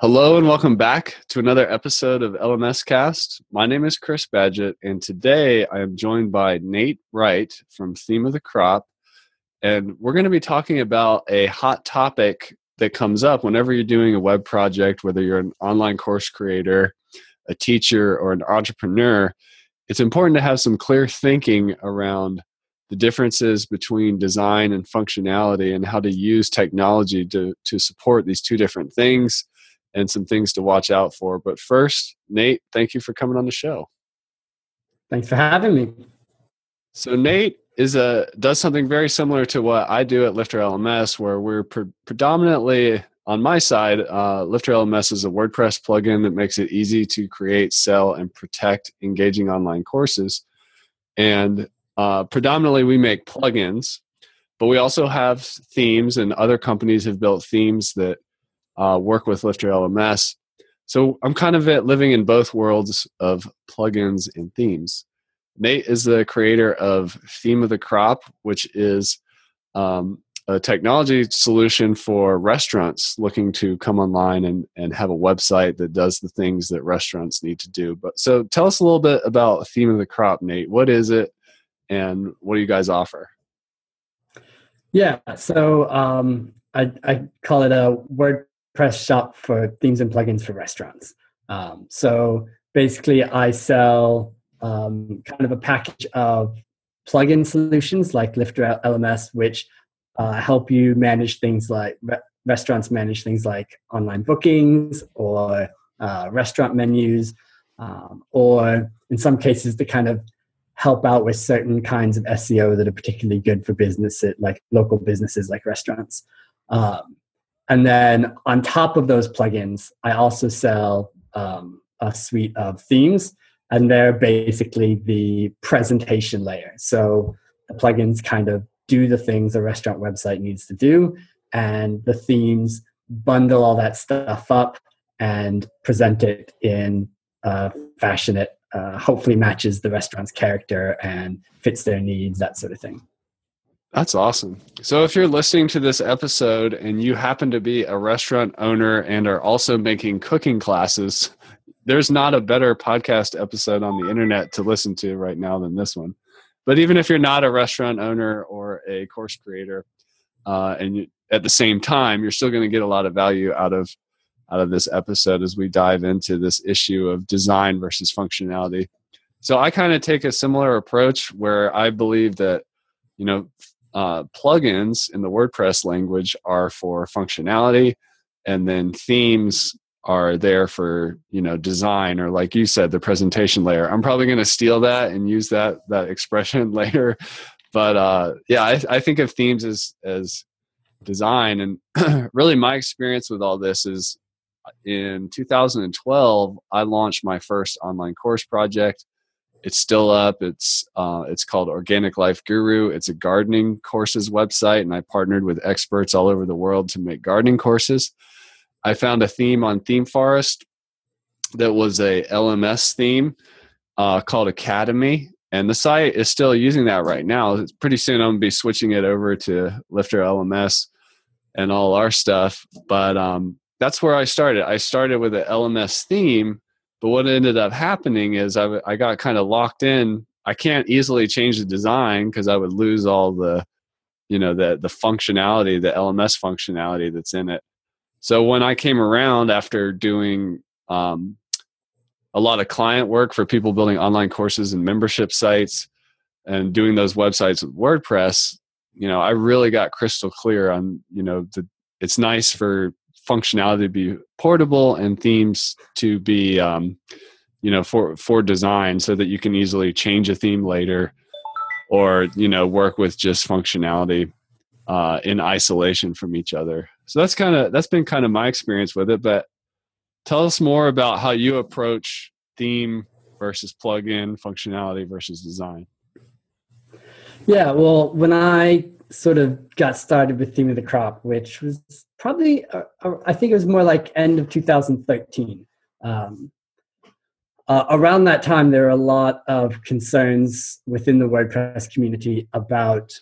Hello and welcome back to another episode of LMS Cast. My name is Chris Badgett, and today I am joined by Nate Wright from Theme of the Crop. And we're going to be talking about a hot topic that comes up whenever you're doing a web project, whether you're an online course creator, a teacher, or an entrepreneur. It's important to have some clear thinking around the differences between design and functionality and how to use technology to, to support these two different things and some things to watch out for. But first, Nate, thank you for coming on the show. Thanks for having me. So Nate is a does something very similar to what I do at Lifter LMS, where we're pre- predominantly on my side. Uh, Lifter LMS is a WordPress plugin that makes it easy to create, sell, and protect engaging online courses. And uh, predominantly, we make plugins, but we also have themes, and other companies have built themes that uh, work with Lifter LMS. So I'm kind of living in both worlds of plugins and themes. Nate is the creator of Theme of the Crop, which is um, a technology solution for restaurants looking to come online and, and have a website that does the things that restaurants need to do. But so tell us a little bit about Theme of the Crop, Nate. What is it and what do you guys offer? Yeah, so um, I, I call it a word press shop for themes and plugins for restaurants. Um, so basically, I sell um, kind of a package of plugin solutions like Lifter LMS, which uh, help you manage things like re- restaurants manage things like online bookings or uh, restaurant menus, um, or in some cases, to kind of help out with certain kinds of SEO that are particularly good for businesses like local businesses like restaurants. Um, and then on top of those plugins, I also sell um, a suite of themes, and they're basically the presentation layer. So the plugins kind of do the things a restaurant website needs to do, and the themes bundle all that stuff up and present it in a fashion that uh, hopefully matches the restaurant's character and fits their needs, that sort of thing. That's awesome. So, if you're listening to this episode and you happen to be a restaurant owner and are also making cooking classes, there's not a better podcast episode on the internet to listen to right now than this one. But even if you're not a restaurant owner or a course creator, uh, and you, at the same time, you're still going to get a lot of value out of out of this episode as we dive into this issue of design versus functionality. So, I kind of take a similar approach where I believe that you know uh, plugins in the WordPress language are for functionality, and then themes are there for you know design or like you said the presentation layer. I'm probably going to steal that and use that that expression later but uh yeah i, I think of themes as as design and really my experience with all this is in 2012 i launched my first online course project it's still up. It's uh, it's called Organic Life Guru. It's a gardening courses website, and I partnered with experts all over the world to make gardening courses. I found a theme on ThemeForest that was a LMS theme uh, called Academy, and the site is still using that right now. Pretty soon I'm gonna be switching it over to Lifter LMS and all our stuff. But um, that's where I started. I started with an LMS theme but what ended up happening is I, I got kind of locked in. I can't easily change the design because I would lose all the, you know, the the functionality, the LMS functionality that's in it. So when I came around after doing um, a lot of client work for people building online courses and membership sites and doing those websites with WordPress, you know, I really got crystal clear on, you know, the, it's nice for functionality to be portable and themes to be um, you know for for design so that you can easily change a theme later or you know work with just functionality uh, in isolation from each other. So that's kind of that's been kind of my experience with it but tell us more about how you approach theme versus plugin functionality versus design. Yeah well when i sort of got started with Theme of the Crop, which was probably, uh, uh I think it was more like end of 2013. Um, uh, around that time, there were a lot of concerns within the WordPress community about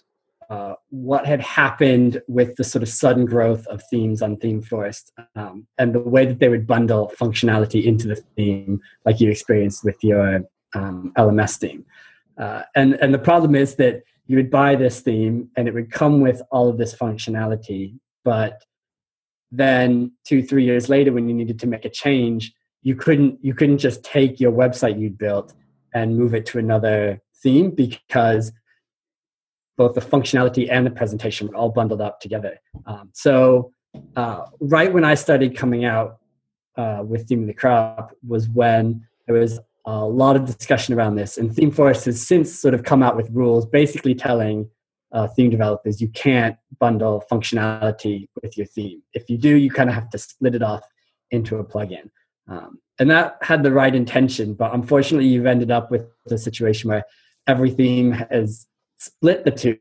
uh, what had happened with the sort of sudden growth of themes on ThemeForest um, and the way that they would bundle functionality into the theme, like you experienced with your um, LMS theme. Uh, and and the problem is that you would buy this theme and it would come with all of this functionality, but then two three years later, when you needed to make a change, you couldn't you couldn't just take your website you'd built and move it to another theme because both the functionality and the presentation were all bundled up together. Um, so uh, right when I started coming out uh, with Theme of the Crop was when there was a lot of discussion around this. And ThemeForest has since sort of come out with rules basically telling uh, theme developers you can't bundle functionality with your theme. If you do, you kind of have to split it off into a plugin. Um, and that had the right intention, but unfortunately, you've ended up with a situation where every theme has split the two,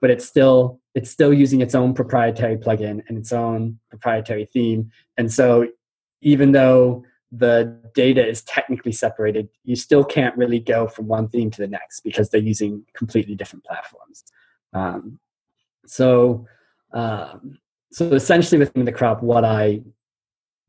but it's still it's still using its own proprietary plugin and its own proprietary theme. And so, even though the data is technically separated, you still can't really go from one theme to the next because they're using completely different platforms. Um, so, um, so essentially, within the crop, what I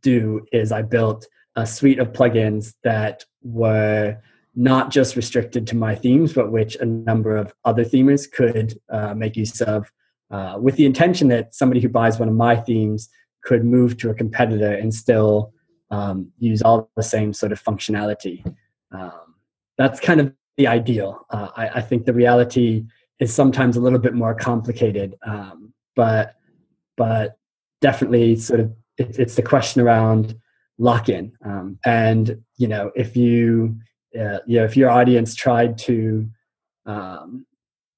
do is I built a suite of plugins that were not just restricted to my themes, but which a number of other themers could uh, make use of, uh, with the intention that somebody who buys one of my themes could move to a competitor and still um, use all the same sort of functionality. Um, that's kind of the ideal. Uh, I, I, think the reality is sometimes a little bit more complicated, um, but but definitely sort of it, it's the question around lock-in. Um, and you know, if you uh, you know if your audience tried to um,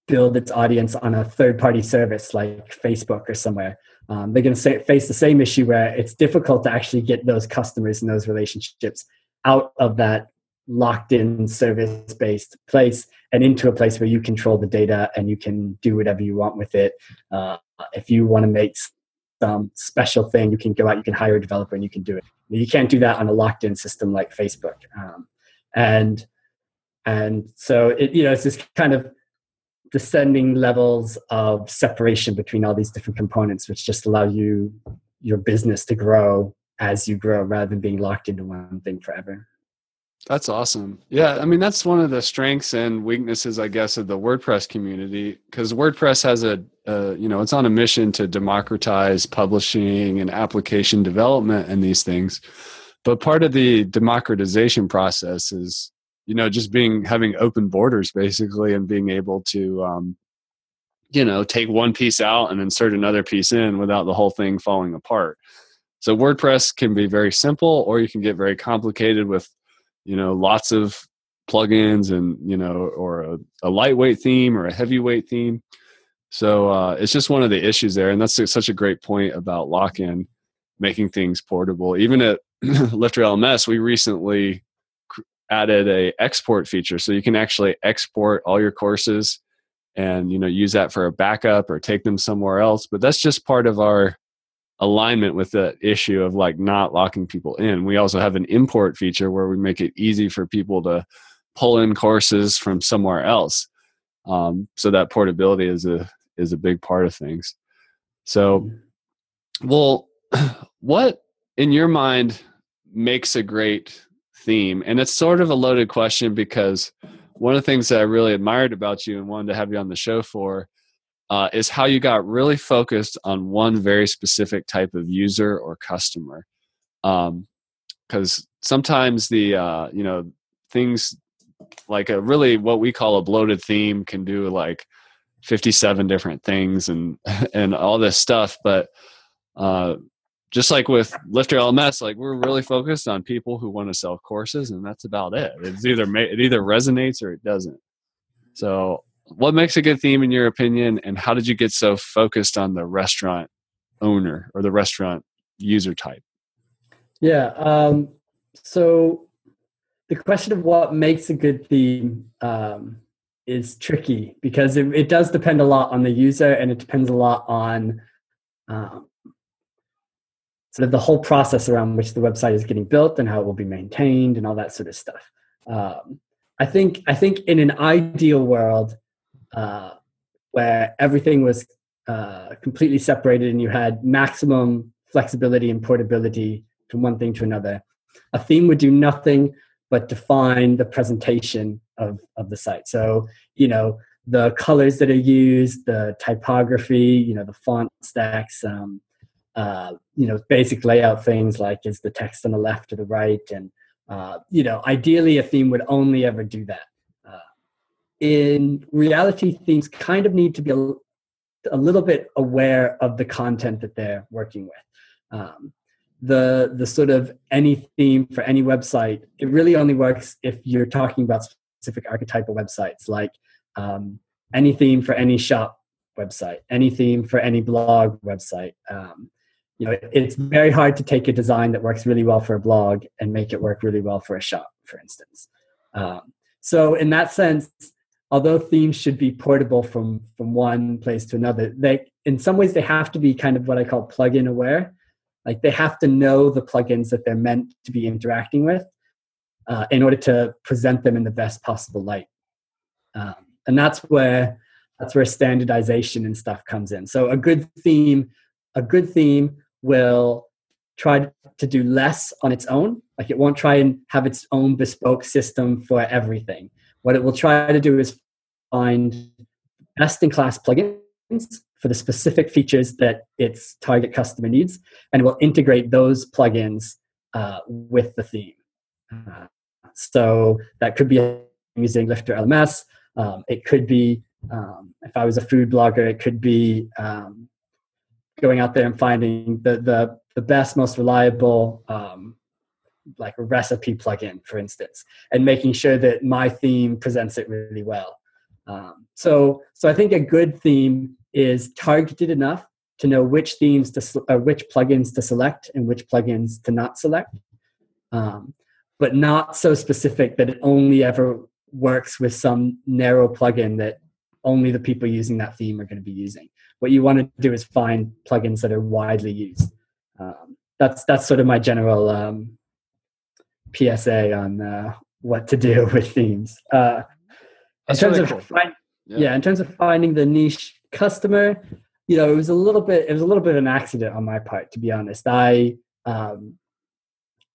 build its audience on a third-party service like Facebook or somewhere, um, they're going to face the same issue where it's difficult to actually get those customers and those relationships out of that locked in service based place and into a place where you control the data and you can do whatever you want with it. Uh, if you want to make some special thing you can go out you can hire a developer and you can do it. You can't do that on a locked in system like facebook. Um, and and so it you know it's this kind of descending levels of separation between all these different components, which just allow you your business to grow as you grow rather than being locked into one thing forever. That's awesome. Yeah, I mean that's one of the strengths and weaknesses, I guess, of the WordPress community because WordPress has a, you know, it's on a mission to democratize publishing and application development and these things. But part of the democratization process is you know just being having open borders basically and being able to um, you know take one piece out and insert another piece in without the whole thing falling apart. So wordpress can be very simple or you can get very complicated with you know lots of plugins and you know or a, a lightweight theme or a heavyweight theme. So uh, it's just one of the issues there and that's such a great point about lock-in making things portable. Even at lifter lms we recently added a export feature. So you can actually export all your courses and you know use that for a backup or take them somewhere else. But that's just part of our alignment with the issue of like not locking people in. We also have an import feature where we make it easy for people to pull in courses from somewhere else. Um, so that portability is a is a big part of things. So mm-hmm. well what in your mind makes a great theme. And it's sort of a loaded question because one of the things that I really admired about you and wanted to have you on the show for uh, is how you got really focused on one very specific type of user or customer. Because um, sometimes the uh, you know things like a really what we call a bloated theme can do like 57 different things and and all this stuff, but uh, just like with Lifter LMS, like we're really focused on people who want to sell courses, and that's about it. It's either it either resonates or it doesn't. So, what makes a good theme in your opinion, and how did you get so focused on the restaurant owner or the restaurant user type? Yeah. Um, so, the question of what makes a good theme um, is tricky because it, it, does depend a lot on the user, and it depends a lot on um, sort of the whole process around which the website is getting built and how it will be maintained and all that sort of stuff. Um, I think I think in an ideal world, uh, where everything was uh, completely separated and you had maximum flexibility and portability from one thing to another. A theme would do nothing but define the presentation of, of the site. So, you know, the colors that are used, the typography, you know, the font stacks, um, uh, you know, basic layout things like is the text on the left or the right. And, uh, you know, ideally a theme would only ever do that. Uh, in reality, themes kind of need to be a, a, little bit aware of the content that they're working with. Um, the the sort of any theme for any website it really only works if you're talking about specific archetypal websites like um, any theme for any shop website any theme for any blog website um, you know it's very hard to take a design that works really well for a blog and make it work really well for a shop for instance um, so in that sense although themes should be portable from from one place to another they in some ways they have to be kind of what i call plugin aware like they have to know the plugins that they're meant to be interacting with uh, in order to present them in the best possible light. Um, and that's where that's where standardization and stuff comes in. So a good theme, a good theme will try to do less on its own. Like it won't try and have its own bespoke system for everything. What it will try to do is find best in class plugins for the specific features that its target customer needs, and will integrate those plugins uh, with the theme. Uh, so that could be using Lifter LMS. Um, it could be, um, if I was a food blogger, it could be um, going out there and finding the the, the best, most reliable, um, like recipe plugin, for instance, and making sure that my theme presents it really well. Um, so, so I think a good theme is targeted enough to know which themes to or which plugins to select and which plugins to not select, um, but not so specific that it only ever works with some narrow plugin that only the people using that theme are going to be using. What you want to do is find plugins that are widely used. Um, that's that's sort of my general um, PSA on uh, what to do with themes. Uh, in terms really of cool. find, yeah. yeah, in terms of finding the niche customer, you know, it was a little bit it was a little bit of an accident on my part, to be honest. I um,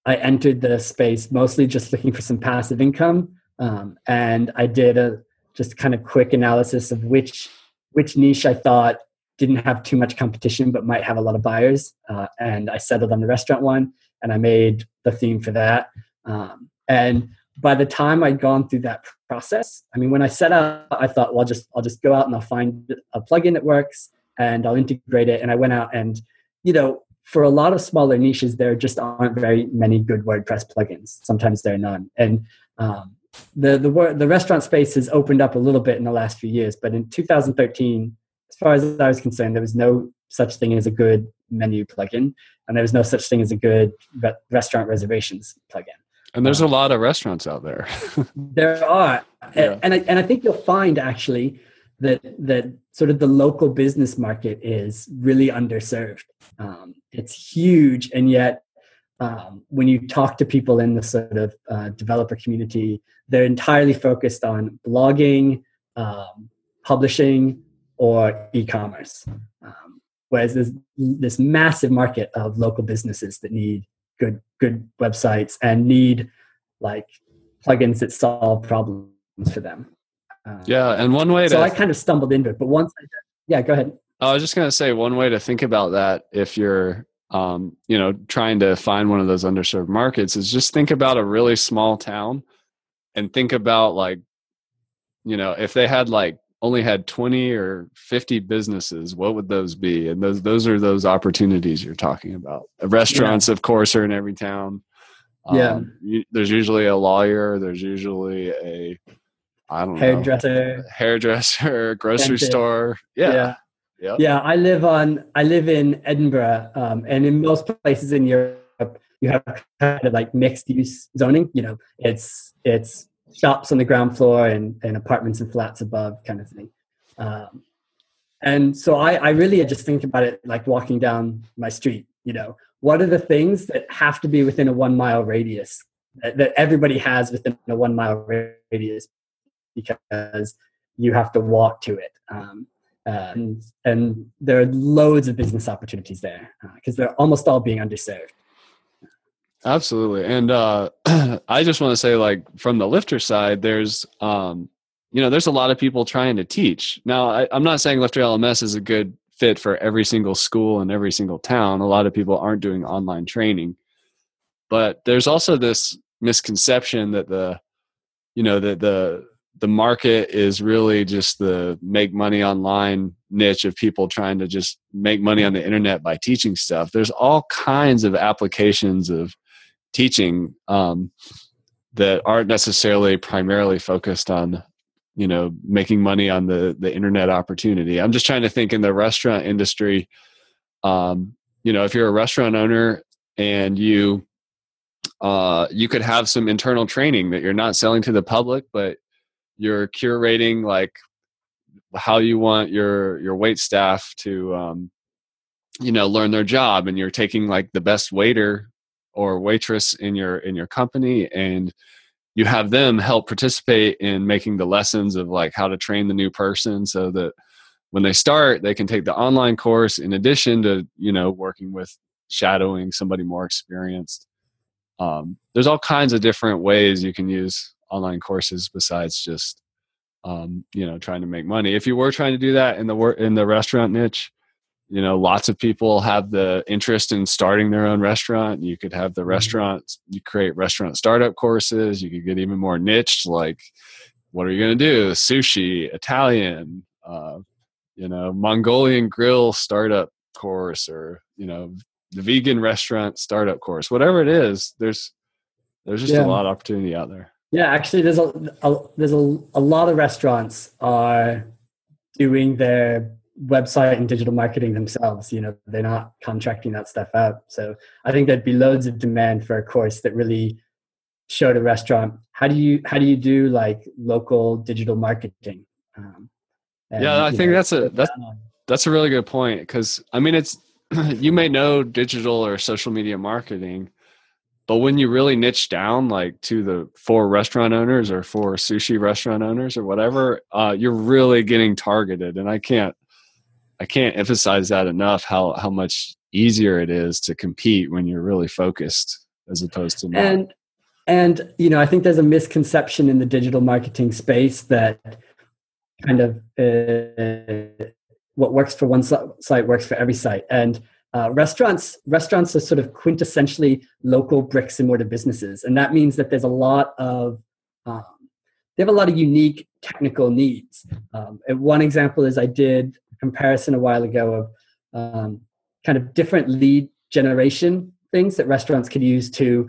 I entered the space mostly just looking for some passive income, um, and I did a just kind of quick analysis of which which niche I thought didn't have too much competition but might have a lot of buyers, uh, and I settled on the restaurant one, and I made the theme for that. Um, and by the time I'd gone through that process, I mean, when I set up, I thought, well, I'll just I'll just go out and I'll find a plugin that works and I'll integrate it. And I went out and, you know, for a lot of smaller niches, there just aren't very many good WordPress plugins. Sometimes there are none. And um, the the the restaurant space has opened up a little bit in the last few years, but in 2013, as far as I was concerned, there was no such thing as a good menu plugin, and there was no such thing as a good re- restaurant reservations plugin. And there's a lot of restaurants out there. there are, yeah. and I, and I think you'll find actually that that sort of the local business market is really underserved. Um, it's huge, and yet um, when you talk to people in the sort of uh, developer community, they're entirely focused on blogging, um, publishing, or e-commerce. Um, whereas there's this massive market of local businesses that need good good websites and need like plugins that solve problems for them. Uh, yeah, and one way so to I kind of stumbled into it, but once I yeah, go ahead. I was just gonna say one way to think about that if you're um, you know trying to find one of those underserved markets is just think about a really small town and think about like you know if they had like only had 20 or 50 businesses what would those be? And those those are those opportunities you're talking about. Restaurants yeah. of course are in every town. Um, yeah you, there's usually a lawyer there's usually a i don't hairdresser. know hairdresser grocery Dentist. store. Yeah. yeah Yep. Yeah, I live on. I live in Edinburgh, um, and in most places in Europe, you have kind of like mixed use zoning. You know, it's it's shops on the ground floor and, and apartments and flats above kind of thing. Um, and so I, I really just think about it like walking down my street, you know, what are the things that have to be within a one mile radius that, that everybody has within a one mile radius because you have to walk to it. Um, And, and there are loads of business opportunities there because uh, they're almost all being underserved. Absolutely. And uh, I just want to say, like, from the lifter side, there's, um, you know, there's a lot of people trying to teach. Now, I, I'm not saying Lifter LMS is a good fit for every single school and every single town. A lot of people aren't doing online training. But there's also this misconception that the, you know, that the, the market is really just the make money online niche of people trying to just make money on the internet by teaching stuff. There's all kinds of applications of teaching um, that aren't necessarily primarily focused on you know making money on the the internet opportunity i'm just trying to think in the restaurant industry um, you know if you're a restaurant owner and you uh, you could have some internal training that you're not selling to the public but you're curating like how you want your your wait staff to um, you know learn their job and you're taking like the best waiter or waitress in your in your company and you have them help participate in making the lessons of like how to train the new person so that when they start they can take the online course in addition to you know working with shadowing somebody more experienced. Um, there's all kinds of different ways you can use online courses besides just um, you know trying to make money. If you were trying to do that in the work in the restaurant niche you know lots of people have the interest in starting their own restaurant. You could have the mm-hmm. restaurants you create restaurant startup courses. You could get even more niched like what are you going to do? Sushi italian uh, you know mongolian grill startup course or you know the vegan restaurant startup course. Whatever it is there's there's just yeah. a lot of opportunity out there yeah actually there's a, a there's a, a lot of restaurants are doing their website and digital marketing themselves. You know they're not contracting that stuff out. So i think there'd be loads of demand for a course that really showed a restaurant how do you how do you do like local digital marketing? Um, and, yeah i think know, that's a that's that's a really good point because i mean it's you may know digital or social media marketing but when you really niche down like to the four restaurant owners or four sushi restaurant owners or whatever uh, you're really getting targeted and i can't I can't emphasize that enough how how much easier it is to compete when you're really focused as opposed to not. And and you know, I think there's a misconception in the digital marketing space that kind of uh, what works for one site works for every site. And uh, restaurants restaurants are sort of quintessentially local bricks and mortar businesses, and that means that there's a lot of um, they have a lot of unique technical needs. Um, one example is I did a comparison a while ago of um, kind of different lead generation things that restaurants could use to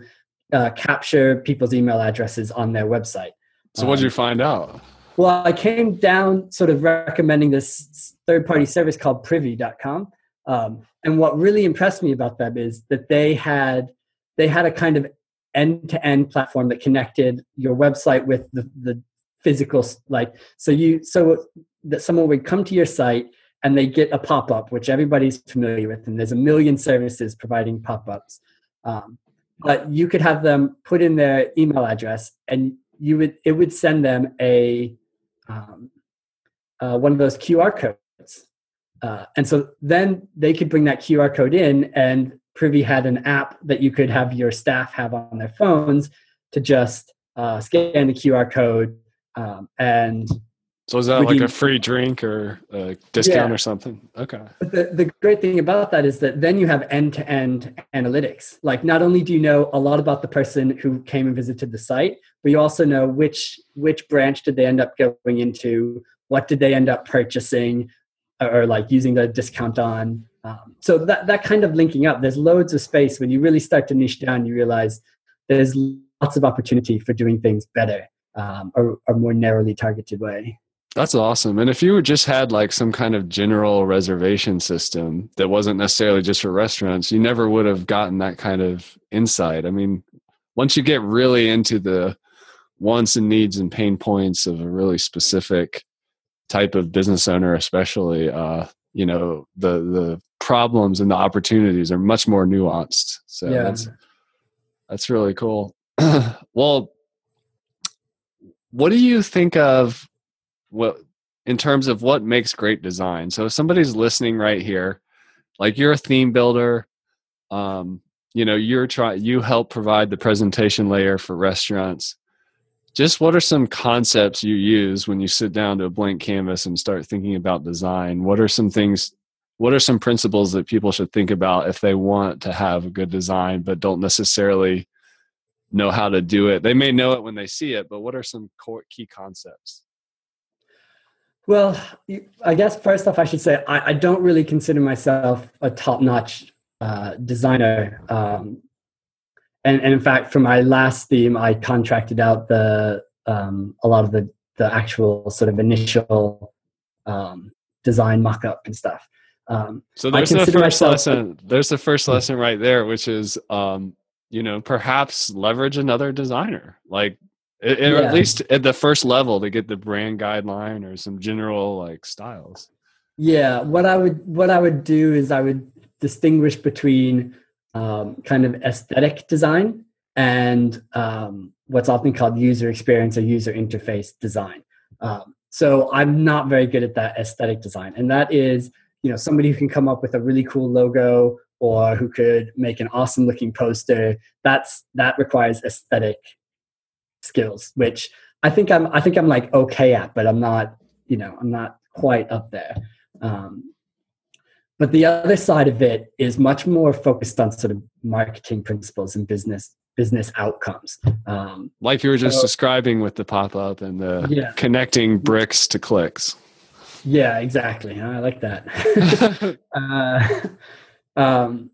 uh, capture people's email addresses on their website. So, what did you um, find out? Well, I came down sort of recommending this third party service called privy.com. Um, and what really impressed me about them is that they had they had a kind of end to end platform that connected your website with the, the physical like so you so that someone would come to your site and they get a pop up, which everybody's familiar with, and there's a million services providing pop ups. Um, but you could have them put in their email address, and you would it would send them a um, uh, one of those QR codes, uh, and so then they could bring that QR code in, and Privy had an app that you could have your staff have on their phones to just uh, scan the QR code um, and so is that like a free drink or a discount yeah. or something? Okay. But the, the great thing about that is that then you have end-to-end analytics. Like not only do you know a lot about the person who came and visited the site, but you also know which which branch did they end up going into, what did they end up purchasing, or like using the discount on. Um, so that that kind of linking up, there's loads of space. When you really start to niche down, you realize there's lots of opportunity for doing things better um, or, or more narrowly targeted way. That's awesome. And if you just had like some kind of general reservation system that wasn't necessarily just for restaurants, you never would have gotten that kind of insight. I mean, once you get really into the wants and needs and pain points of a really specific type of business owner, especially, uh, you know, the the problems and the opportunities are much more nuanced. So yeah. that's that's really cool. well, what do you think of what in terms of what makes great design. So if somebody's listening right here, like you're a theme builder, um, you know, you're trying you help provide the presentation layer for restaurants. Just what are some concepts you use when you sit down to a blank canvas and start thinking about design? What are some things what are some principles that people should think about if they want to have a good design but don't necessarily know how to do it? They may know it when they see it, but what are some core key concepts? Well, I guess first off, I should say I, I don't really consider myself a top-notch uh, designer. Um, and, and, in fact, for my last theme, I contracted out the um, a lot of the the actual sort of initial um, design mock-up and stuff. Um, so there's the first lesson. There's the first lesson right there, which is um, you know perhaps leverage another designer, like it, yeah. or at least at the first level to get the brand guideline or some general like styles. Yeah, what I would what I would do is I would distinguish between um, kind of aesthetic design and um, what's often called user experience or user interface design. Um, so I'm not very good at that aesthetic design, and that is you know somebody who can come up with a really cool logo or who could make an awesome looking poster that's that requires aesthetic skills which i think i'm i think i'm like okay at but i'm not you know i'm not quite up there um, but the other side of it is much more focused on sort of marketing principles and business business outcomes um, like you were just so, describing with the pop-up and the yeah. connecting bricks to clicks yeah, exactly. I like that. uh, um,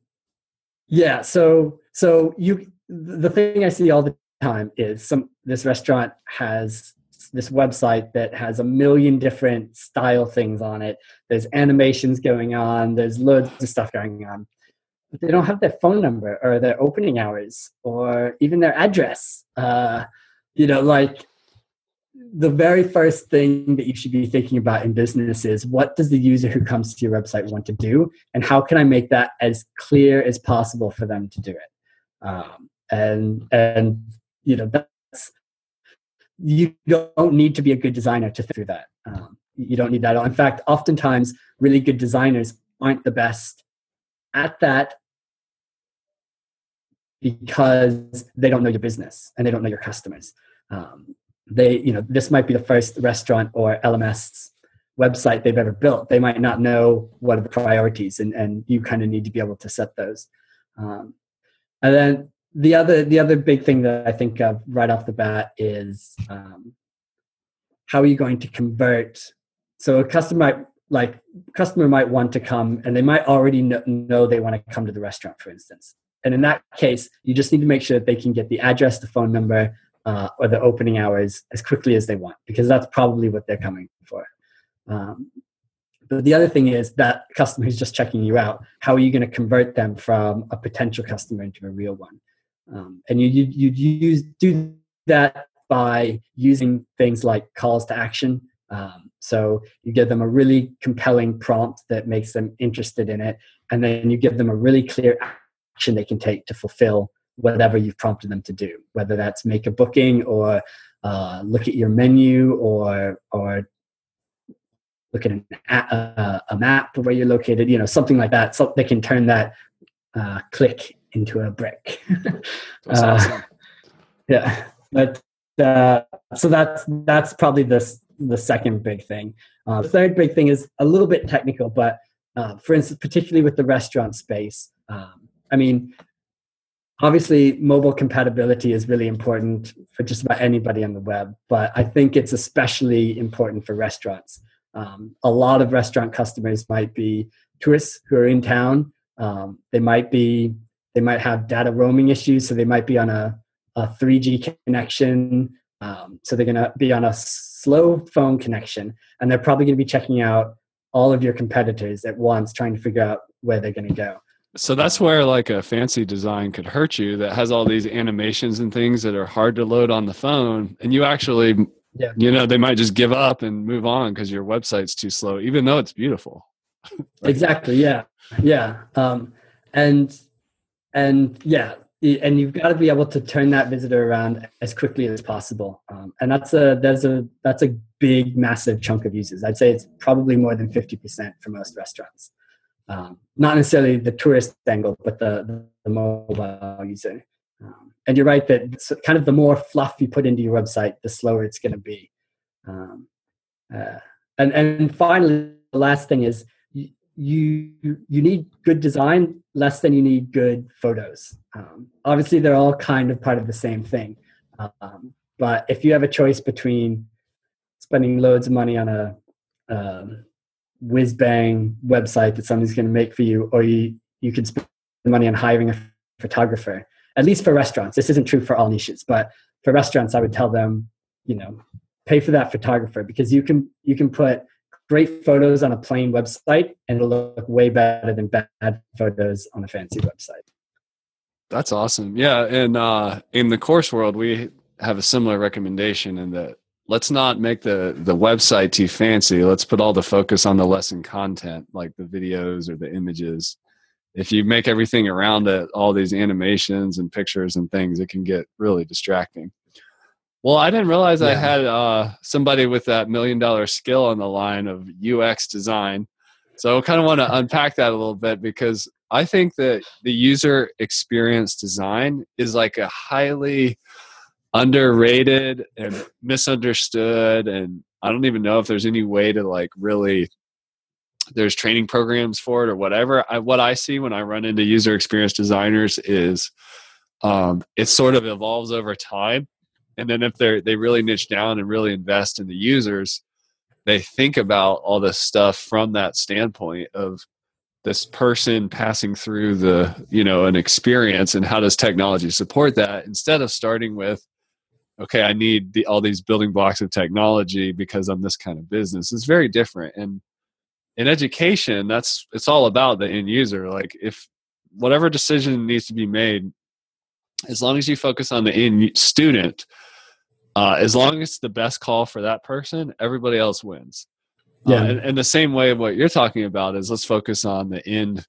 yeah. So, so you, the thing I see all the time is some, this restaurant has this website that has a million different style things on it. There's animations going on. There's loads of stuff going on. But they don't have their phone number or their opening hours or even their address. Uh, you know, like the very first thing that you should be thinking about in business is what does the user who comes to your website want to do and how can i make that as clear as possible for them to do it um, and and you know that's you don't need to be a good designer to through that um, you don't need that in fact oftentimes really good designers aren't the best at that because they don't know your business and they don't know your customers. Um, they you know this might be the first restaurant or lms website they've ever built. They might not know what are the priorities and, and you kind of need to be able to set those. Um, and then the other the other big thing that i think of right off the bat is um, how are you going to convert so a customer might, like customer might want to come and they might already know, know they want to come to the restaurant for instance and in that case you just need to make sure that they can get the address the phone number uh, or the opening hours as quickly as they want because that's probably what they're coming for. Um, but the other thing is that customer who's just checking you out, how are you going to convert them from a potential customer into a real one? Um, and you you use do that by using things like calls to action. Um, so you give them a really compelling prompt that makes them interested in it, and then you give them a really clear action they can take to fulfill whatever you've prompted them to do, whether that's make a booking or uh, look at your menu or or look at an, a, a, map of where you're located, you know, something like that. So they can turn that uh, click into a brick. that's uh, awesome. Yeah, but uh, so that's that's probably the the second big thing. Uh, the third big thing is a little bit technical, but uh, for instance, particularly with the restaurant space. Um, I mean, obviously mobile compatibility is really important for just about anybody on the web but i think it's especially important for restaurants um, a lot of restaurant customers might be tourists who are in town um, they might be they might have data roaming issues so they might be on a, a 3g connection um, so they're going to be on a slow phone connection and they're probably going to be checking out all of your competitors at once trying to figure out where they're going to go so that's where like a fancy design could hurt you that has all these animations and things that are hard to load on the phone and you actually yeah. you know they might just give up and move on because your website's too slow even though it's beautiful. exactly, yeah. Yeah. Um and and yeah, and you've got to be able to turn that visitor around as quickly as possible um, and that's a there's a that's a big, massive chunk of users. I'd say it's probably more than 50% for most restaurants. Um, not necessarily the tourist angle, but the, the mobile user. Um, and you're right that kind of the more fluff you put into your website, the slower it's going to be. Um, uh, and and finally, the last thing is you you need good design less than you need good photos. Um, obviously, they're all kind of part of the same thing. Um, but if you have a choice between spending loads of money on a um, whiz bang website that somebody's going to make for you, or you you could spend money on hiring a photographer. At least for restaurants, this isn't true for all niches, but for restaurants, I would tell them, you know, pay for that photographer because you can you can put great photos on a plain website and it'll look way better than bad photos on a fancy website. That's awesome. Yeah, and uh, in the course world, we have a similar recommendation in that let's not make the the website too fancy. Let's put all the focus on the lesson content, like the videos or the images. If you make everything around it, all these animations and pictures and things, it can get really distracting. Well, I didn't realize yeah. I had uh, somebody with that million dollar skill on the line of UX design. So I kind of want to unpack that a little bit because I think that the user experience design is like a highly underrated and misunderstood and I don't even know if there's any way to like really there's training programs for it or whatever. I, what I see when I run into user experience designers is um, it sort of evolves over time and then if they they really niche down and really invest in the users they think about all this stuff from that standpoint of this person passing through the you know an experience and how does technology support that instead of starting with okay i need the, all these building blocks of technology because i'm this kind of business. It's very different. And in education that's it's all about the end user. Like if whatever decision needs to be made as long as you focus on the end student, uh, as long as it's the best call for that person, everybody else wins. Uh, yeah. Uh, and, and, the same way of what you're talking about is let's focus on the end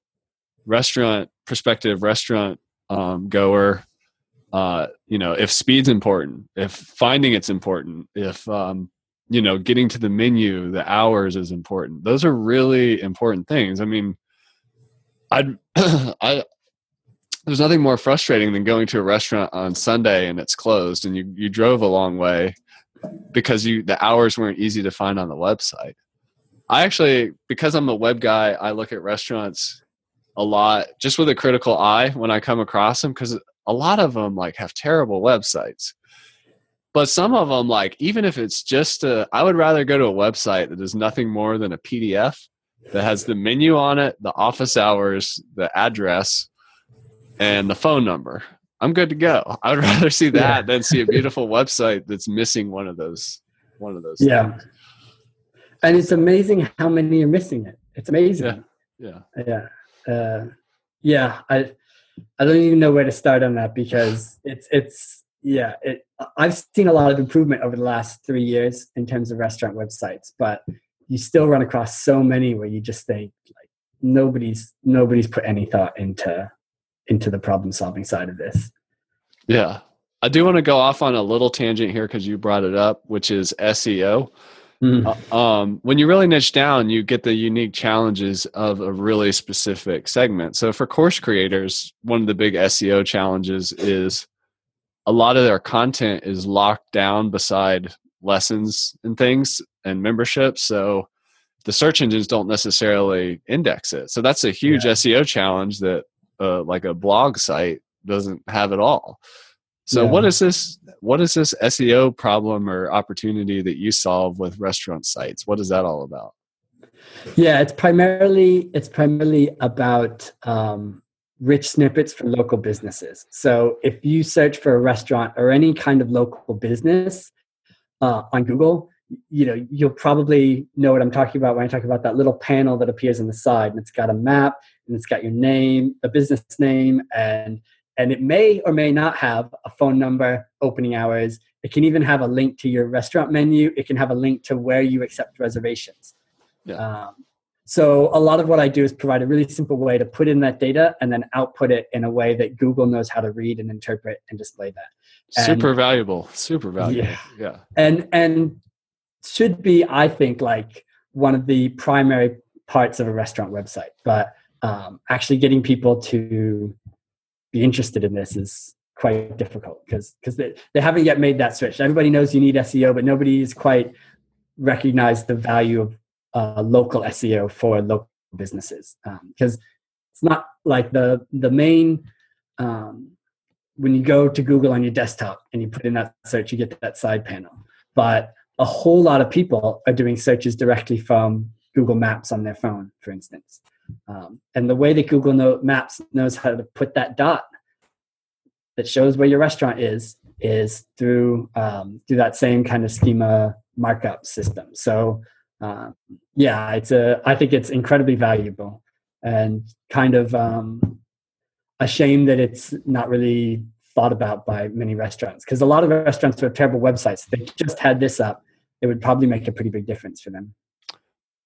restaurant prospective restaurant um, goer. Uh, you know, if speed's important, if finding it's important, if um, you know, getting to the menu, the hours is important. Those are really important things. I mean, I'd I there's nothing more frustrating than going to a restaurant on Sunday and it's closed and you, you drove a long way because you the hours weren't easy to find on the website. I actually because I'm a web guy, I look at restaurants a lot just with a critical eye when I come across them because a lot of them like have terrible websites. But some of them like even if it's just a I would rather go to a website that is nothing more than a PDF that has the menu on it, the office hours, the address, and the phone number. I'm good to go. I would rather see that yeah. than see a beautiful website that's missing one of those one of those. Yeah. Things. And it's amazing how many are missing it. It's amazing. Yeah. Yeah. Yeah. Uh, yeah. I I don't even know where to start on that because it's it's yeah, it I've seen a lot of improvement over the last three years in terms of restaurant websites, but you still run across so many where you just think like nobody's nobody's put any thought into into the problem solving side of this. Yeah. I do want to go off on a little tangent here because you brought it up, which is SEO. Mm. Uh, um, when you really niche down, you get the unique challenges of a really specific segment. So, for course creators, one of the big SEO challenges is a lot of their content is locked down beside lessons and things and memberships. So, the search engines don't necessarily index it. So, that's a huge yeah. SEO challenge that uh, like a blog site doesn't have it all. So yeah. what is this what is this SEO problem or opportunity that you solve with restaurant sites? What is that all about? Yeah, it's primarily it's primarily about um, rich snippets for local businesses. So if you search for a restaurant or any kind of local business uh, on Google, you know you'll probably know what I'm talking about when I talk about that little panel that appears on the side, and it's got a map and it's got your name, a business name, and and it may or may not have a phone number, opening hours. It can even have a link to your restaurant menu. It can have a link to where you accept reservations. Yeah. Um, so a lot of what I do is provide a really simple way to put in that data and then output it in a way that Google knows how to read and interpret and display that. And, super valuable. Super valuable. Yeah. yeah. And and should be, I think, like one of the primary parts of a restaurant website. But um, actually getting people to be interested in this is quite difficult because because they, they haven't yet made that switch. Everybody knows you need SEO, but nobody's quite recognized the value of uh, local SEO for local businesses because um, it's not like the the main um, when you go to Google on your desktop and you put in that search, you get that side panel. But a whole lot of people are doing searches directly from Google Maps on their phone, for instance. Um, and the way that Google know, Maps knows how to put that dot that shows where your restaurant is is through um, through that same kind of schema markup system. So uh, yeah, it's a I think it's incredibly valuable and kind of um, a shame that it's not really thought about by many restaurants because a lot of restaurants have terrible websites. They just had this up, it would probably make a pretty big difference for them.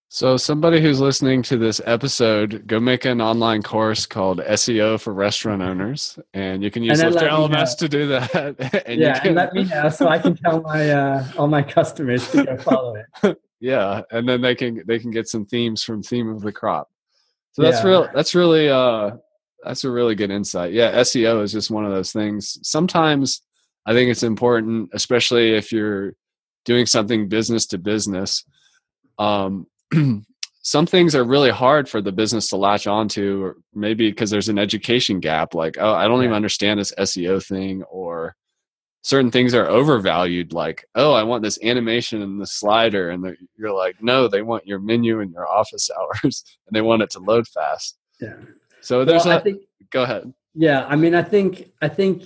So, somebody who's listening to this episode, go make an online course called SEO for Restaurant Owners, and you can use Lifter LMS to do that. and yeah, can... and let me know so I can tell my uh, all my customers to go follow it. yeah, and then they can they can get some themes from Theme of the Crop. So that's yeah. real. That's really uh, that's a really good insight. Yeah, SEO is just one of those things. Sometimes I think it's important, especially if you're doing something business to business. Um, some things are really hard for the business to latch onto, or maybe because there's an education gap. Like, oh, I don't yeah. even understand this SEO thing, or certain things are overvalued. Like, oh, I want this animation and the slider, and you're like, no, they want your menu and your office hours, and they want it to load fast. Yeah. So there's well, a. Think, go ahead. Yeah, I mean, I think I think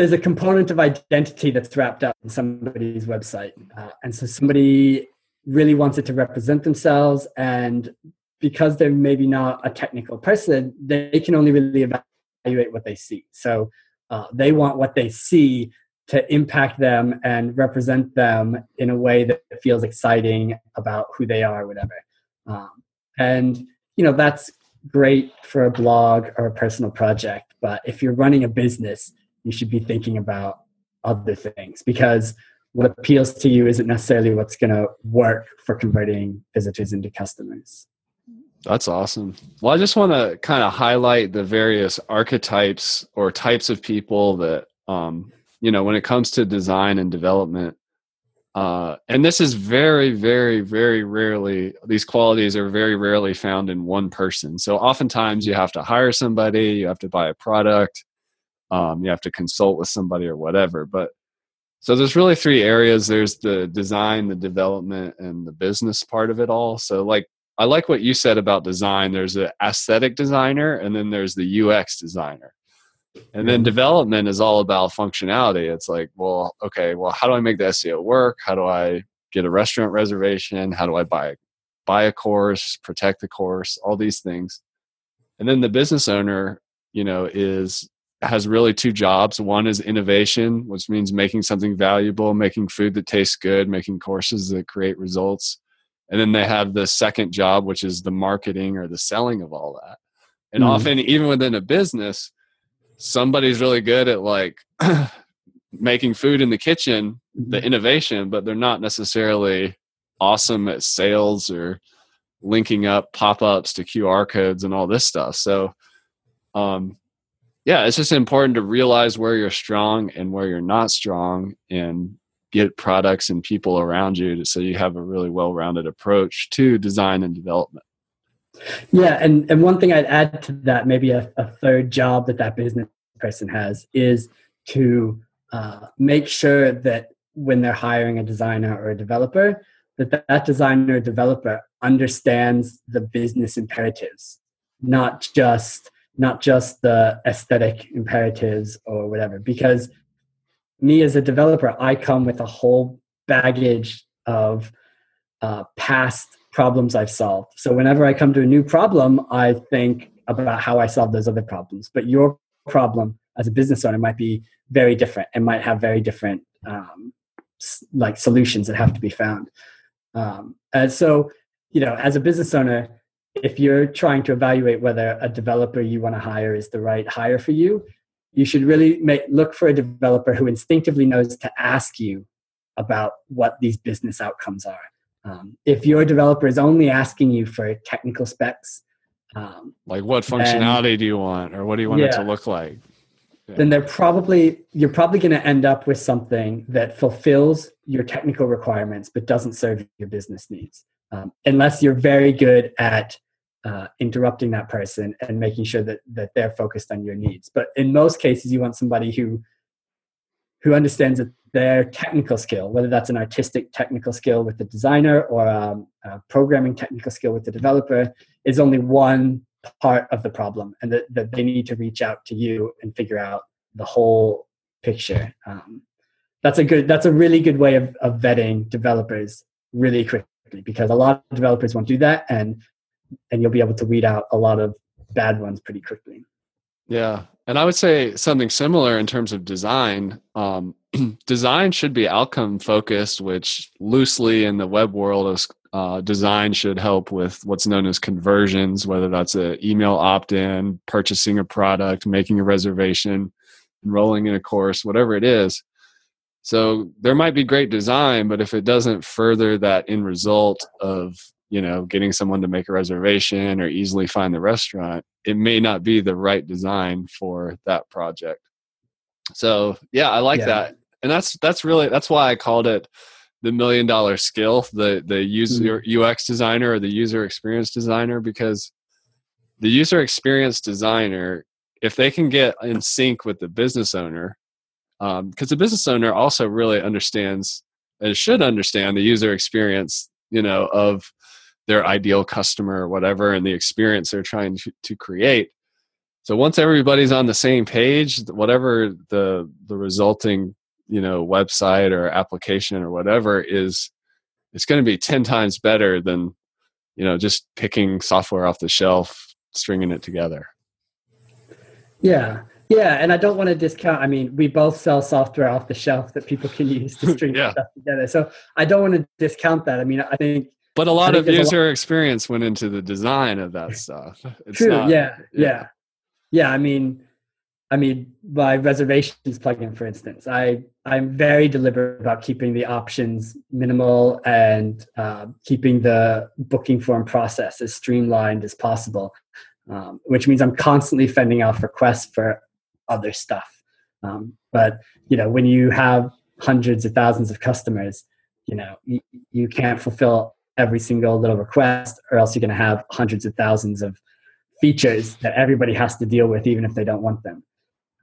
there's a component of identity that's wrapped up in somebody's website, uh, and so somebody really wanted to represent themselves and because they're maybe not a technical person they can only really evaluate what they see. So uh, they want what they see to impact them and represent them in a way that feels exciting about who they are whatever. Um, and you know that's great for a blog or a personal project but if you're running a business you should be thinking about other things because what appeals to you isn't necessarily what's going to work for converting visitors into customers. That's awesome. Well, I just want to kind of highlight the various archetypes or types of people that, um, you know, when it comes to design and development. Uh, and this is very, very, very rarely, these qualities are very rarely found in one person. So oftentimes you have to hire somebody, you have to buy a product, um, you have to consult with somebody or whatever. But so there's really three areas. There's the design the development and the business part of it all. So like i like what you said about design. There's an aesthetic designer and then there's the ux designer. And then development is all about functionality. It's like well okay well how do i make the seo work? How do i get a restaurant reservation? How do i buy buy a course protect the course? All these things. And then the business owner you know is has really two jobs. One is innovation, which means making something valuable, making food that tastes good, making courses that create results. And then they have the second job, which is the marketing or the selling of all that. And mm-hmm. often, even within a business, somebody's really good at like making food in the kitchen, the mm-hmm. innovation, but they're not necessarily awesome at sales or linking up pop ups to QR codes and all this stuff. So, um, yeah, it's just important to realize where you're strong and where you're not strong and get products and people around you to, so you have a really well-rounded approach to design and development. Yeah, and, and one thing I'd add to that, maybe a, a third job that that business person has is to uh, make sure that when they're hiring a designer or a developer, that that designer or developer understands the business imperatives, not just not just the aesthetic imperatives or whatever. Because me as a developer, I come with a whole baggage of uh, past problems I've solved. So whenever I come to a new problem, I think about how I solve those other problems. But your problem as a business owner might be very different and might have very different um, like solutions that have to be found. Um, and so, you know, as a business owner, if you're trying to evaluate whether a developer you want to hire is the right hire for you, you should really make, look for a developer who instinctively knows to ask you about what these business outcomes are. Um, if your developer is only asking you for technical specs, um, like what functionality then, do you want, or what do you want yeah, it to look like? Yeah. Then they're probably you're probably going to end up with something that fulfills your technical requirements but doesn't serve your business needs, um, unless you're very good at uh, interrupting that person and making sure that that they're focused on your needs. But in most cases, you want somebody who who understands that their technical skill, whether that's an artistic technical skill with the designer or a, a programming technical skill with the developer, is only one part of the problem, and that, that they need to reach out to you and figure out the whole picture. Um, that's a good. That's a really good way of, of vetting developers really quickly because a lot of developers won't do that, and and you'll be able to weed out a lot of bad ones pretty quickly. Yeah, and I would say something similar in terms of design. Um, design should be outcome focused, which loosely in the web world is uh, design should help with what's known as conversions, whether that's an email opt in, purchasing a product, making a reservation, enrolling in a course, whatever it is. So there might be great design, but if it doesn't further that end result of you know getting someone to make a reservation or easily find the restaurant it may not be the right design for that project so yeah i like yeah. that and that's that's really that's why i called it the million dollar skill the the user mm-hmm. ux designer or the user experience designer because the user experience designer if they can get in sync with the business owner because um, the business owner also really understands and should understand the user experience you know of their ideal customer or whatever and the experience they're trying to, to create. So once everybody's on the same page whatever the the resulting you know website or application or whatever is it's going to be 10 times better than you know just picking software off the shelf stringing it together. Yeah. Yeah and i don't want to discount i mean we both sell software off the shelf that people can use to string yeah. stuff together. So i don't want to discount that. I mean i think but a lot of user lot. experience went into the design of that stuff. It's True. Not, yeah, yeah, yeah, yeah. I mean, I mean, my reservations plugin, for instance, I I'm very deliberate about keeping the options minimal and uh, keeping the booking form process as streamlined as possible, um, which means I'm constantly fending off requests for other stuff. Um, but you know, when you have hundreds of thousands of customers, you know, you, you can't fulfill every single little request, or else you're going to have hundreds of thousands of features that everybody has to deal with, even if they don't want them.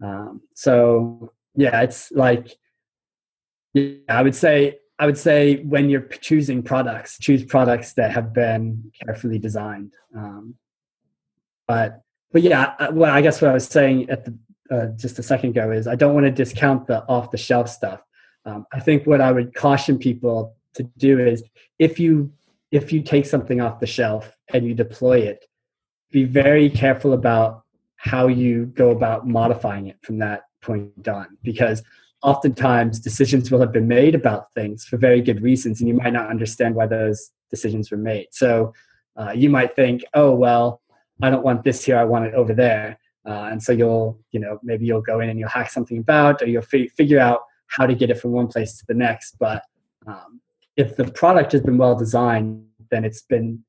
Um, so yeah, it's like yeah, I would say I would say when you're choosing products, choose products that have been carefully designed. Um, but but yeah, well, I guess what I was saying at the uh, just a second ago is I don't want to discount the off the shelf stuff. Um, I think what I would caution people to do is if you if you take something off the shelf and you deploy it, be very careful about how you go about modifying it from that point on because oftentimes decisions will have been made about things for very good reasons and you might not understand why those decisions were made. So uh, you might think oh well i don't want this here i want it over there. Uh, and so you'll you know maybe you'll go in and you'll hack something about or you'll fi- figure out how to get it from one place to the next but um, if the product has been well designed, then it's been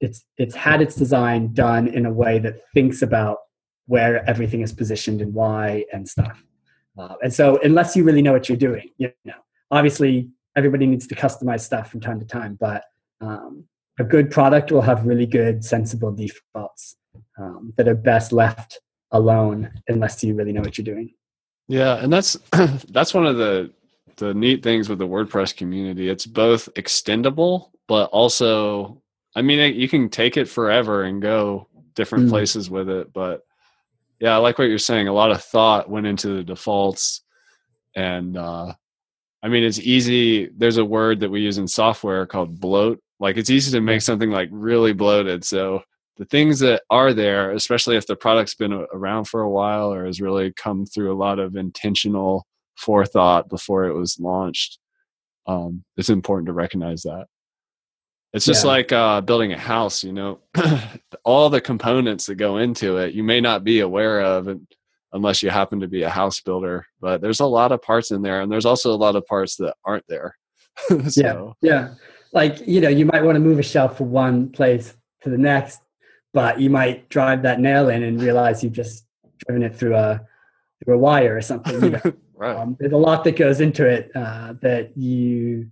it's it's had its design done in a way that thinks about where everything is positioned and why and stuff. Uh, and so, unless you really know what you're doing, you know, obviously everybody needs to customize stuff from time to time, but um, a good product will have really good, sensible defaults um, that are best left alone unless you really know what you're doing. Yeah, and that's that's one of the the neat things with the WordPress community. It's both extendable, but also, I mean, you can take it forever and go different mm. places with it. But yeah, I like what you're saying. A lot of thought went into the defaults, and uh, I mean, it's easy. There's a word that we use in software called bloat. Like it's easy to make something like really bloated. So the things that are there, especially if the product's been around for a while or has really come through a lot of intentional forethought before it was launched. Um, it's important to recognize that. It's just yeah. like uh, building a house, you know, all the components that go into it, you may not be aware of it unless you happen to be a house builder, but there's a lot of parts in there. And there's also a lot of parts that aren't there. so. Yeah, yeah. Like you know, you might want to move a shelf from one place to the next, but you might drive that nail in and realize you've just driven it through a through a wire or something. You know? right. Um, there's a lot that goes into it uh, that you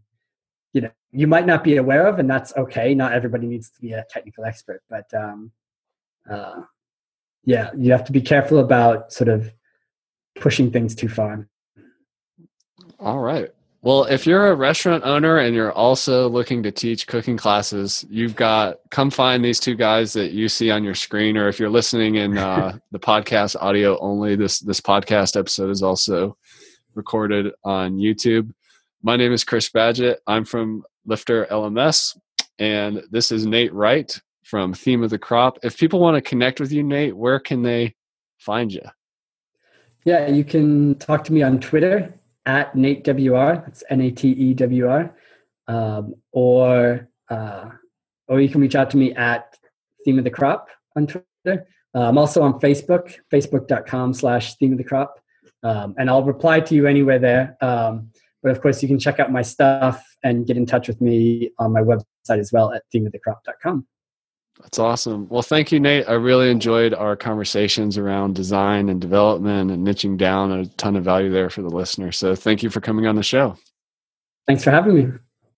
you know you might not be aware of, and that's okay. Not everybody needs to be a technical expert, but um, uh, yeah, you have to be careful about sort of pushing things too far. All right. Well, if you're a restaurant owner and you're also looking to teach cooking classes, you've got come find these two guys that you see on your screen, or if you're listening in uh, the podcast audio only, this this podcast episode is also recorded on YouTube. My name is Chris Badgett. I'm from Lifter LMS, and this is Nate Wright from Theme of the Crop. If people want to connect with you, Nate, where can they find you? Yeah, you can talk to me on Twitter at Nate WR. That's N A T E W R. Um, or uh, or you can reach out to me at Theme of the Crop on Twitter. Uh, I'm also on Facebook, facebook.com slash Theme of the Crop. Um, and I'll reply to you anywhere there. Um, but of course, you can check out my stuff and get in touch with me on my website as well at themeofthecrop.com. That's awesome. Well, thank you, Nate. I really enjoyed our conversations around design and development and niching down. A ton of value there for the listener. So thank you for coming on the show. Thanks for having me.